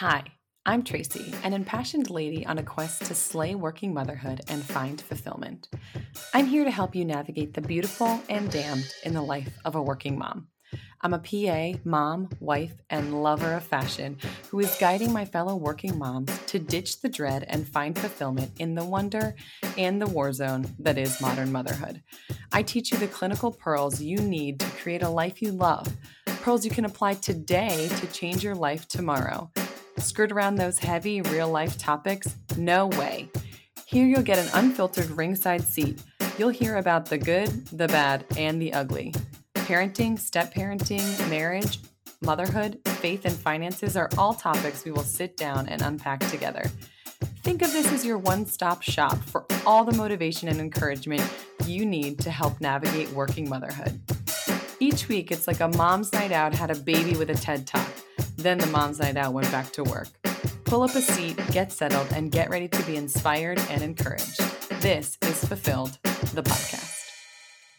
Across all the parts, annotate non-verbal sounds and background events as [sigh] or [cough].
Hi, I'm Tracy, an impassioned lady on a quest to slay working motherhood and find fulfillment. I'm here to help you navigate the beautiful and damned in the life of a working mom. I'm a PA, mom, wife, and lover of fashion who is guiding my fellow working moms to ditch the dread and find fulfillment in the wonder and the war zone that is modern motherhood. I teach you the clinical pearls you need to create a life you love, pearls you can apply today to change your life tomorrow. Skirt around those heavy real life topics? No way. Here you'll get an unfiltered ringside seat. You'll hear about the good, the bad, and the ugly. Parenting, step parenting, marriage, motherhood, faith, and finances are all topics we will sit down and unpack together. Think of this as your one stop shop for all the motivation and encouragement you need to help navigate working motherhood. Each week, it's like a mom's night out had a baby with a TED Talk. Then the mom's night out went back to work. Pull up a seat, get settled, and get ready to be inspired and encouraged. This is Fulfilled, the podcast.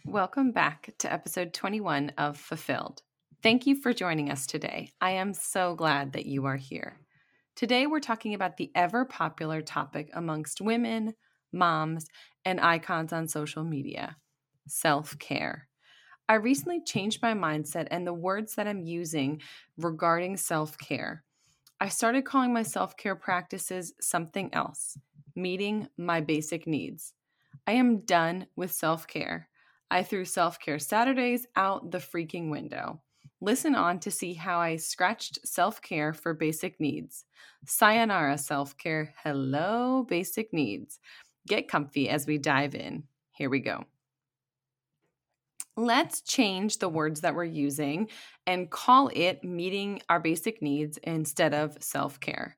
Welcome back to episode 21 of Fulfilled. Thank you for joining us today. I am so glad that you are here. Today, we're talking about the ever popular topic amongst women, moms, and icons on social media self care. I recently changed my mindset and the words that I'm using regarding self care. I started calling my self care practices something else meeting my basic needs. I am done with self care. I threw self care Saturdays out the freaking window. Listen on to see how I scratched self care for basic needs. Sayonara self care. Hello, basic needs. Get comfy as we dive in. Here we go. Let's change the words that we're using and call it meeting our basic needs instead of self care.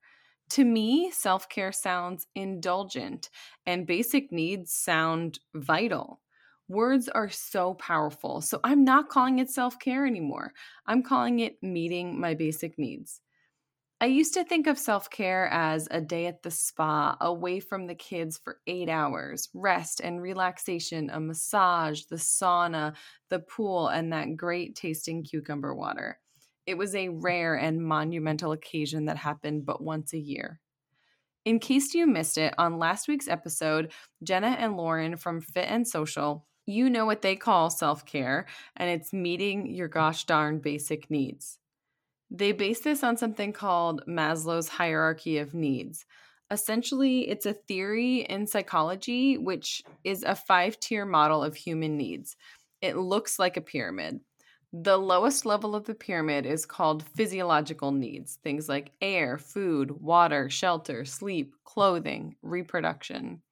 To me, self care sounds indulgent and basic needs sound vital. Words are so powerful. So I'm not calling it self care anymore. I'm calling it meeting my basic needs. I used to think of self care as a day at the spa, away from the kids for eight hours, rest and relaxation, a massage, the sauna, the pool, and that great tasting cucumber water. It was a mm. rare and monumental occasion that happened but once a year. In case you missed it, on last week's episode, Jenna and Lauren from Fit and Social you know what they call self care, and it's meeting your gosh darn basic needs. They base this on something called Maslow's hierarchy of needs. Essentially, it's a theory in psychology which is a five tier model of human needs. It looks like a pyramid. The lowest level of the pyramid is called physiological needs, things like air, food, water, shelter, sleep, clothing, reproduction.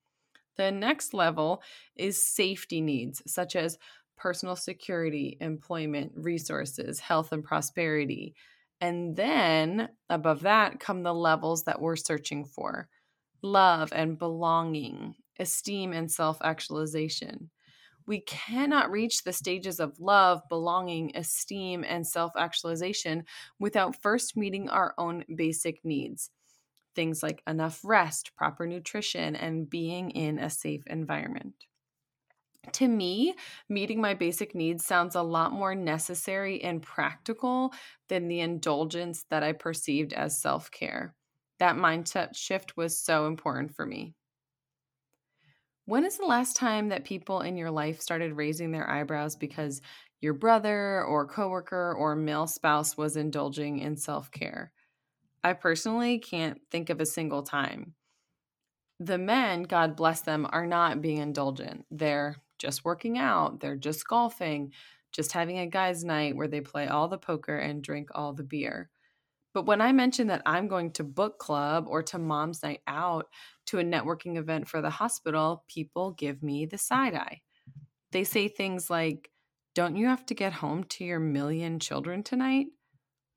The next level is safety needs, such as personal security, employment, resources, health, and prosperity. And then above that come the levels that we're searching for love and belonging, esteem and self actualization. We cannot reach the stages of love, belonging, esteem, and self actualization without first meeting our own basic needs things like enough rest, proper nutrition, and being in a safe environment. To me, meeting my basic needs sounds a lot more necessary and practical than the indulgence that I perceived as self care. That mindset shift was so important for me. When is the last time that people in your life started raising their eyebrows because your brother or coworker or male spouse was indulging in self care? I personally can't think of a single time. The men, God bless them, are not being indulgent. They're just working out, they're just golfing, just having a guys' night where they play all the poker and drink all the beer. But when I mention that I'm going to book club or to mom's night out to a networking event for the hospital, people give me the side eye. They say things like, Don't you have to get home to your million children tonight?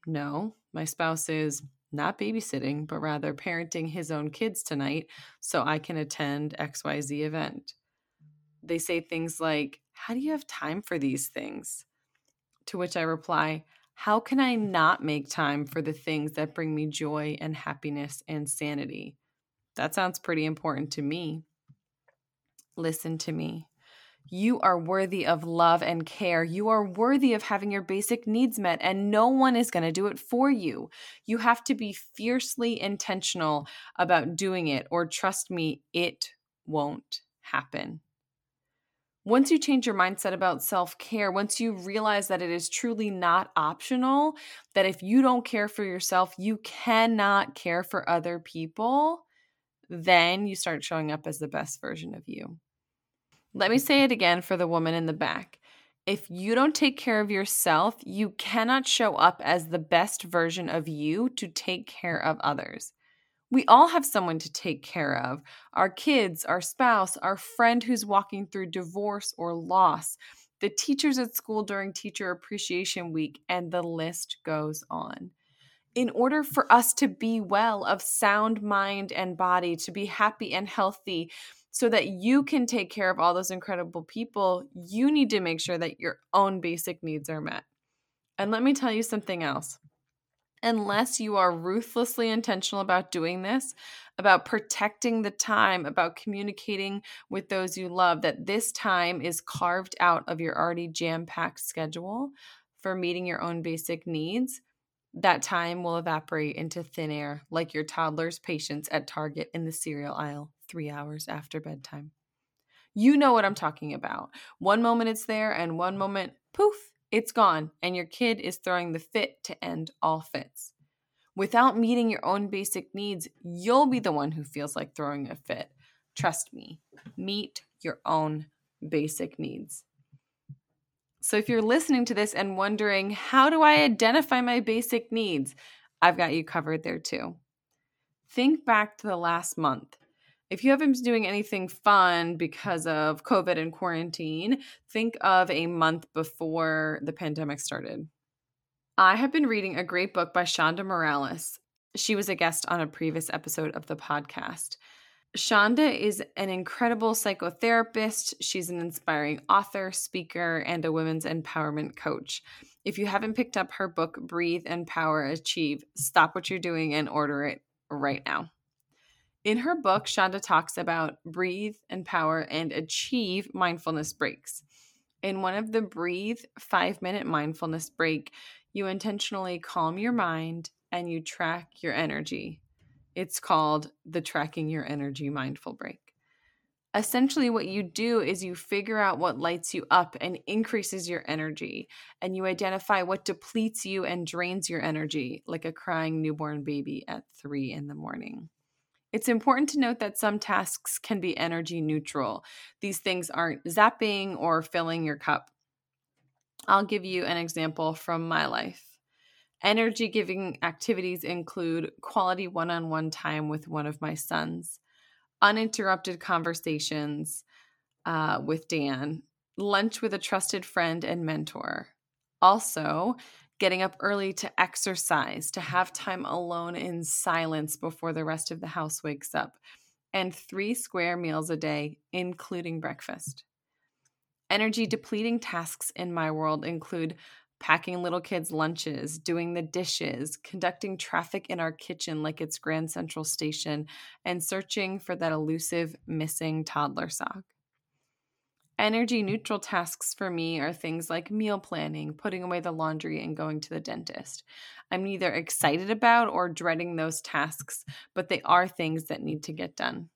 No, my spouse is not babysitting, but rather parenting his own kids tonight so I can attend XYZ event. They say things like, How do you have time for these things? To which I reply, How can I not make time for the things that bring me joy and happiness and sanity? That sounds pretty important to me. Listen to me. You are worthy of love and care. You are worthy of having your basic needs met, and no one is going to do it for you. You have to be fiercely intentional about doing it, or trust me, it won't happen. Once you change your mindset about self care, once you realize that it is truly not optional, that if you don't care for yourself, you cannot care for other people, then you start showing up as the best version of you. Let me say it again for the woman in the back. If you don't take care of yourself, you cannot show up as the best version of you to take care of others. We all have someone to take care of our kids, our spouse, our friend who's walking through divorce or loss, the teachers at school during Teacher Appreciation Week, and the list goes on. In order for us to be well, of sound mind and body, to be happy and healthy, so that you can take care of all those incredible people, you need to make sure that your own basic needs are met. And let me tell you something else. Unless you are ruthlessly intentional about doing this, about protecting the time, about communicating with those you love, that this time is carved out of your already jam packed schedule for meeting your own basic needs, that time will evaporate into thin air like your toddler's patience at Target in the cereal aisle three hours after bedtime. You know what I'm talking about. One moment it's there, and one moment, poof, it's gone, and your kid is throwing the fit to end all fits. Without meeting your own basic needs, you'll be the one who feels like throwing a fit. Trust me, meet your own basic needs. So, if you're listening to this and wondering, how do I identify my basic needs? I've got you covered there too. Think back to the last month if you haven't been doing anything fun because of COVID and quarantine, think of a month before the pandemic started. I have been reading a great book by Shonda Moralis. She was a guest on a previous episode of the podcast. Shonda is an incredible psychotherapist. She's an inspiring author, speaker, and a women's empowerment coach. If you haven't picked up her book, Breathe, Empower, Achieve, stop what you're doing and order it right now. In her book, Shonda talks about breathe, empower, and achieve mindfulness breaks. In one of the breathe five minute mindfulness break, you intentionally calm your mind and you track your energy. It's called the Tracking Your Energy Mindful Break. Essentially, what you do is you figure out what lights you up and increases your energy, and you identify what depletes you and drains your energy, like a crying newborn baby at three in the morning. It's important to note that some tasks can be energy neutral. These things aren't zapping or filling your cup. I'll give you an example from my life. Energy giving activities include quality one on one time with one of my sons, uninterrupted conversations uh, with Dan, lunch with a trusted friend and mentor. Also, getting up early to exercise, to have time alone in silence before the rest of the house wakes up, and three square meals a day, including breakfast. Energy depleting tasks in my world include packing little kids' lunches, doing the dishes, conducting traffic in our kitchen like it's Grand Central Station, and searching for that elusive missing toddler sock. Energy neutral tasks for me are things like meal planning, putting away the laundry, and going to the dentist. I'm neither excited about or dreading those tasks, but they are things that need to get done.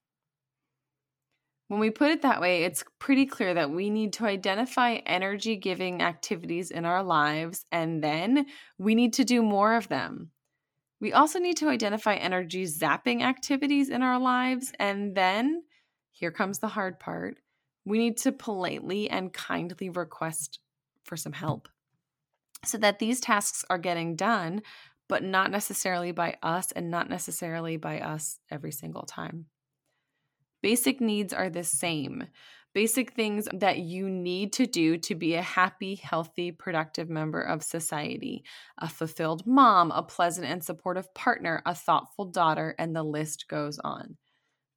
When we put it that way, it's pretty clear that we need to identify energy giving activities in our lives and then we need to do more of them. We also need to identify energy zapping activities in our lives and then, here comes the hard part we need to politely and kindly request for some help so that these tasks are getting done, but not necessarily by us and not necessarily by us every single time. Basic needs are the same. Basic things that you need to do to be a happy, healthy, productive member of society a fulfilled mom, a pleasant and supportive partner, a thoughtful daughter, and the list goes on.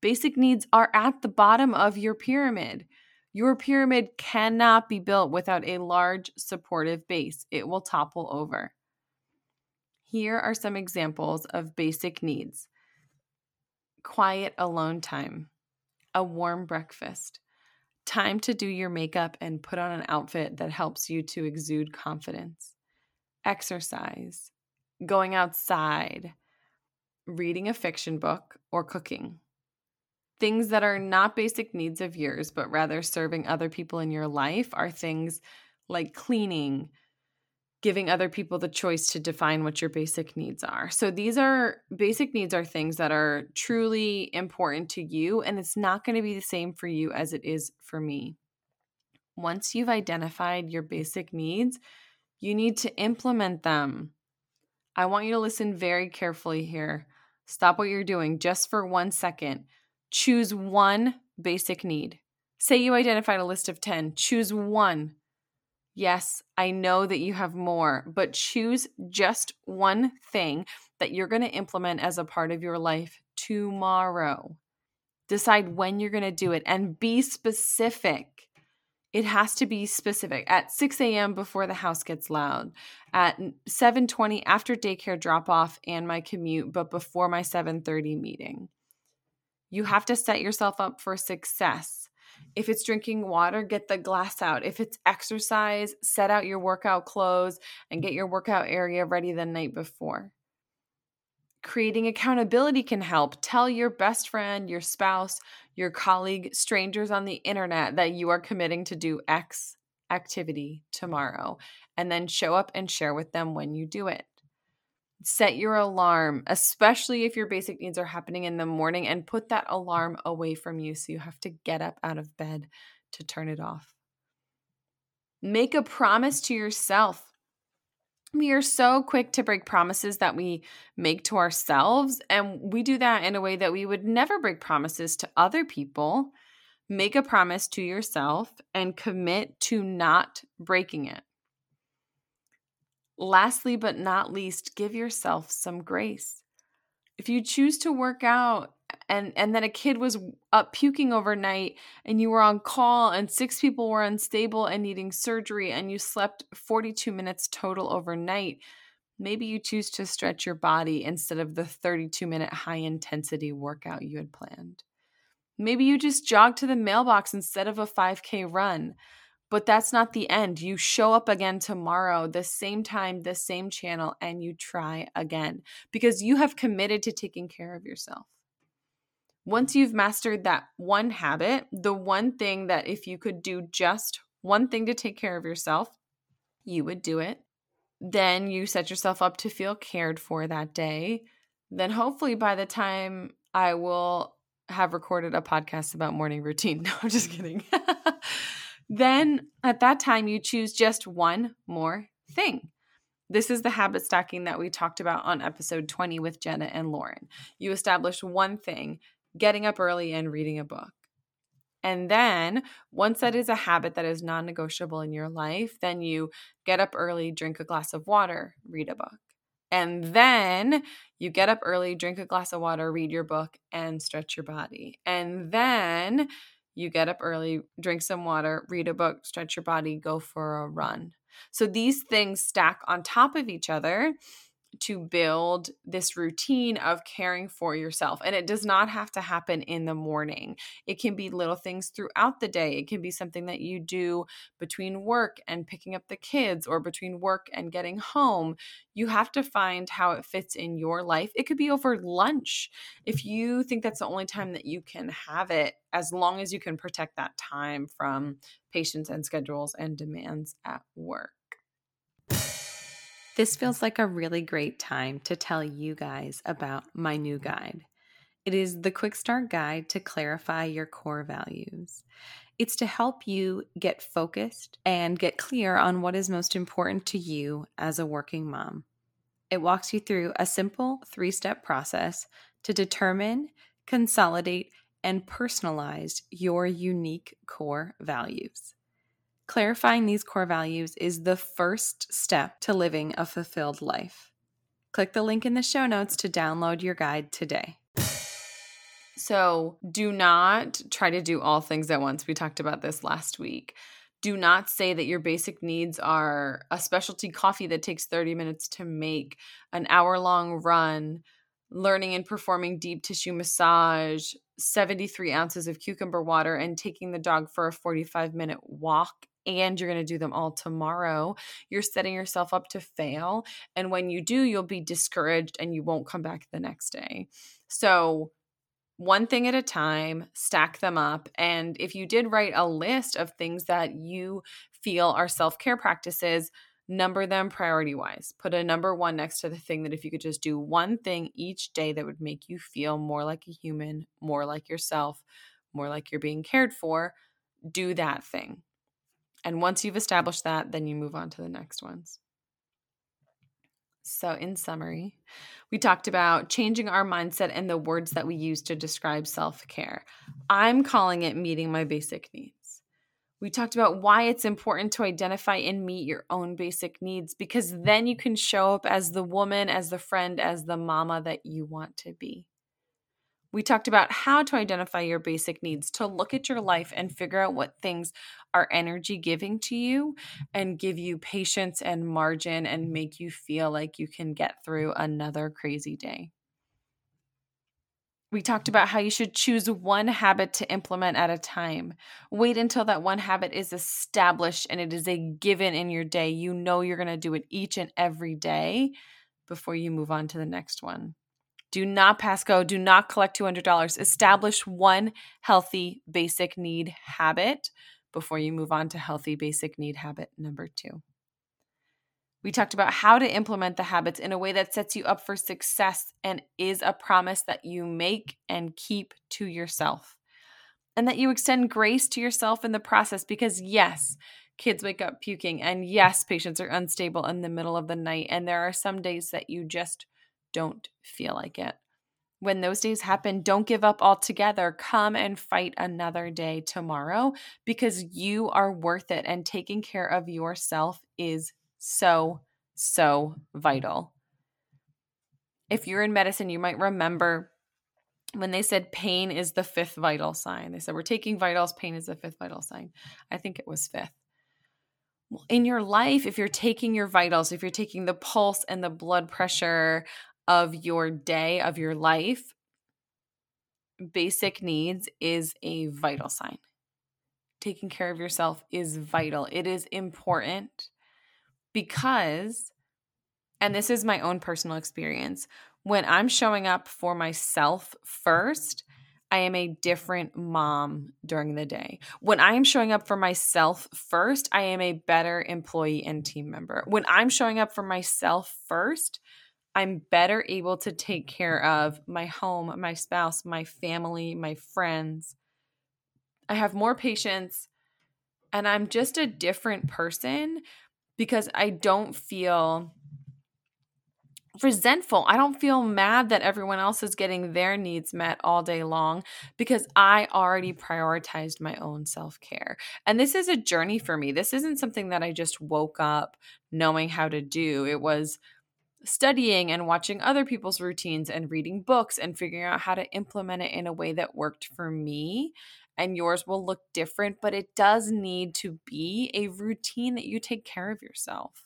Basic needs are at the bottom of your pyramid. Your pyramid cannot be built without a large supportive base, it will topple over. Here are some examples of basic needs quiet alone time, a warm breakfast, Time to do your makeup and put on an outfit that helps you to exude confidence. Exercise, going outside, reading a fiction book, or cooking. Things that are not basic needs of yours, but rather serving other people in your life are things like cleaning, giving other people the choice to define what your basic needs are. So these are basic needs are things that are truly important to you and it's not going to be the same for you as it is for me. Once you've identified your basic needs, you need to implement them. I want you to listen very carefully here. Stop what you're doing just for 1 second. Choose one basic need. Say you identified a list of 10, choose one Yes, I know that you have more, but choose just one thing that you're going to implement as a part of your life tomorrow. Decide when you're going to do it and be specific. It has to be specific. At 6 a.m. before the house gets loud, at 7:20 after daycare drop off and my commute, but before my 7:30 meeting. You have to set yourself up for success. If it's drinking water, get the glass out. If it's exercise, set out your workout clothes and get your workout area ready the night before. Creating accountability can help. Tell your best friend, your spouse, your colleague, strangers on the internet that you are committing to do X activity tomorrow, and then show up and share with them when you do it set your alarm, especially if your basic needs are happening in the morning, and put that alarm away from you so you have to get up out of bed to turn it off. Make a promise to yourself. We are so quick to break promises that we make to ourselves, and we do that in a way that we would never break promises to other people. Make a promise to yourself and commit to not breaking it. Lastly, but not least, give yourself some grace. If you choose to work out and and then a kid was up puking overnight and you were on call and six people were unstable and needing surgery and you slept 42 minutes total overnight, maybe you choose to stretch your body instead of the 32 minute high intensity workout you had planned. Maybe you just jog to the mailbox instead of a 5K run. But that's not the end. You show up again tomorrow, the same time, the same channel, and you try again because you have committed to taking care of yourself. Once you've mastered that one habit, the one thing that if you could do just one thing to take care of yourself, you would do it. Then you set yourself up to feel cared for that day. Then hopefully by the time I will have recorded a podcast about morning routine. [laughs] No, I'm just kidding. [laughs] Then at that time, you choose just one more thing. This is the habit stacking that we talked about on episode 20 with Jenna and Lauren. You establish one thing, getting up early and reading a book. And then, once that is a habit that is non negotiable in your life, then you get up early, drink a glass of water, read a book. And then you get up early, drink a glass of water, read your book, and stretch your body. And then you get up early, drink some water, read a book, stretch your body, go for a run. So these things stack on top of each other to build this routine of caring for yourself. And it does not have to happen in the morning. It can be little things throughout the day. It can be something that you do between work and picking up the kids or between work and getting home. You have to find how it fits in your life. It could be over lunch. If you think that's the only time that you can have it, as long as you can protect that time from patients and schedules and demands at work. This feels like a really great time to tell you guys about my new guide. It is the Quick Start Guide to Clarify Your Core Values. It's to help you get focused and get clear on what is most important to you as a working mom. It walks you through a simple three step process to determine, consolidate, and personalize your unique core values. Clarifying these core values is the first step to living a fulfilled life. Click the link in the show notes to download your guide today. So, do not try to do all things at once. We talked about this last week. Do not say that your basic needs are a specialty coffee that takes 30 minutes to make, an hour long run, learning and performing deep tissue massage, 73 ounces of cucumber water and taking the dog for a 45 minute walk and you're going to do them all tomorrow, you're setting yourself up to fail. And when you do, you'll be discouraged and you won't come back the next day. So, one thing at a time, stack them up. And if you did write a list of things that you feel are self care practices, number them priority wise. Put a number one next to the thing that if you could just do one thing each day that would make you feel more like a human, more like yourself, more like you're being cared for, do that thing. And once you've established that, then you move on to the next ones. So, in summary, we talked about changing our mindset and the words that we use to describe self care. I'm calling it meeting my basic needs. We talked about why it's important to identify and meet your own basic needs because then you can show up as the woman, as the friend, as the mama that you want to be. We talked about how to identify your basic needs, to look at your life and figure out what things are energy giving to you and give you patience and margin and make you feel like you can get through another crazy day we talked about how you should choose one habit to implement at a time. Wait until that one habit is established and it is a given in your day. You know you're going to do it each and every day before you move on to the next one. Do not pass go. Do not collect $200. Establish one healthy basic need habit before you move on to healthy basic need habit number two. We talked about how to implement the habits in a way that sets you up for success and is a promise that you make and keep to yourself. And that you extend grace to yourself in the process because, yes, kids wake up puking, and yes, patients are unstable in the middle of the night. And there are some days that you just don't feel like it. When those days happen, don't give up altogether. Come and fight another day tomorrow because you are worth it, and taking care of yourself is so, so vital. If you're in medicine, you might remember when they said pain is the fifth vital sign. They said, We're taking vitals, pain is the fifth vital sign. I think it was fifth. In your life, if you're taking your vitals, if you're taking the pulse and the blood pressure of your day, of your life, basic needs is a vital sign. Taking care of yourself is vital. It is important because, and this is my own personal experience, when I'm showing up for myself first, I am a different mom during the day. When I am showing up for myself first, I am a better employee and team member. When I'm showing up for myself first, I'm better able to take mm-hmm. care of my home, my spouse, my family, my friends. I have more patience and I'm just a different person because I don't feel resentful. I don't feel mad that everyone else is getting their needs met all day long because I already prioritized my own self care. And this is a journey for me. This isn't something that I just woke up knowing how to do. It was studying and watching other people's routines and reading books and figuring out how to implement it in a way that worked for me and yours will look different, but it does need to be a routine that you take care of yourself.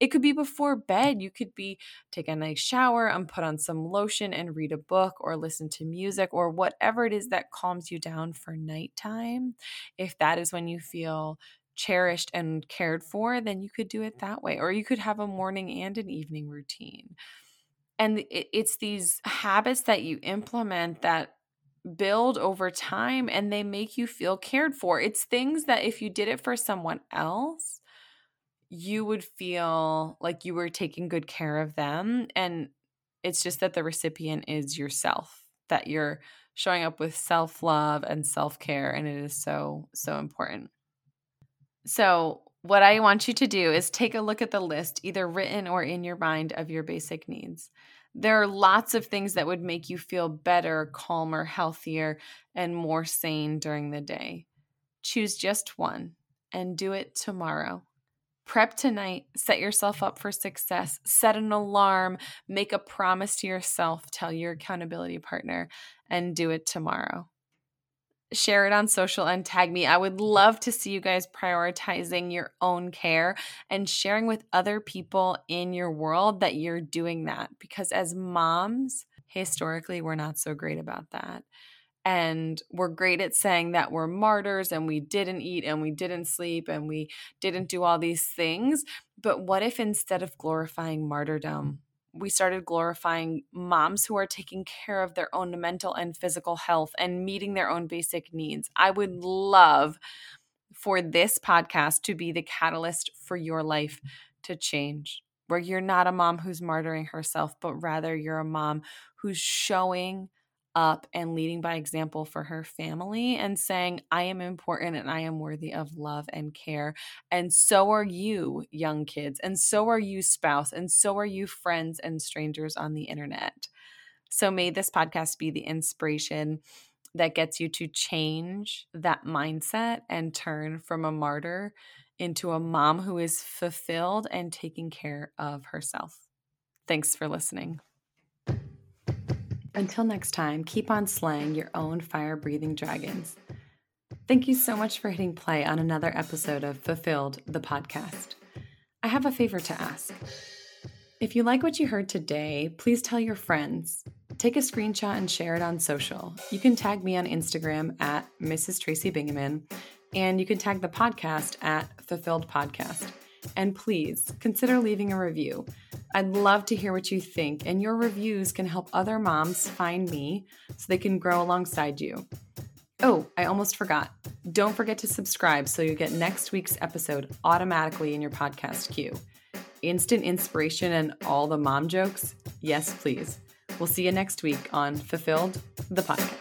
It could be before bed. You could be take a nice shower and put on some lotion and read a book or listen to music or whatever it is that calms you down for nighttime. If that is when you feel cherished and cared for, then you could do it mm-hmm. that way. Or you could have a morning and an evening routine. And it's these habits that you implement that build over time and they make you feel cared for. It's things that if you did it for someone else, you would feel like you were taking good care of them. And it's just that the recipient is yourself, that you're showing up with self love and self care. And it is so, so important. So, what I want you to do is take a look at the list, either written or in your mind, of your basic needs. There are lots of things that would make you feel better, calmer, healthier, and more sane during the day. Choose just one and do it tomorrow. Prep tonight, set yourself up for success, set an alarm, make a promise to yourself, tell your accountability partner, and do it tomorrow share it on social and tag me. I would love to see you guys prioritizing your own care and sharing with other people in your world that you're doing that because as moms, historically, we're not so great about that. and we're great at saying that we're martyrs and we didn't eat and we didn't sleep and we didn't do all these things. But what if instead of glorifying martyrdom, we started glorifying moms who are taking care of their own mental and physical health and meeting their own basic needs? I would love for this podcast to be the catalyst for your life to change, where you're not a mom who's martyring herself, but rather you're a mom who's showing up and leading by example for her family and saying, I am important and I am worthy of love and care. And so are you, young kids. And so are you, spouse. And so are you, friends and strangers on the internet. So may this podcast be the inspiration that gets you to change that mindset and turn from a martyr into a mom who is fulfilled and taking care of herself. Thanks for listening. Until next time, keep on slaying your own fire breathing dragons. Thank you so much for hitting play on another episode of Fulfilled, the podcast. I have a favor to ask. If you like what you heard today, please tell your friends. Take a screenshot and share it on social. You can tag me on Instagram at Mrs. Tracy Bingaman, and you can tag the podcast at Fulfilled Podcast. And please consider leaving a review. I'd love to hear what you think, and your reviews can help other moms find me so they can grow alongside you. Oh, I almost forgot. Don't forget to subscribe so you get next week's episode automatically in your podcast queue. Instant inspiration and all the mom jokes? Yes, please. We'll see you next week on Fulfilled, the podcast.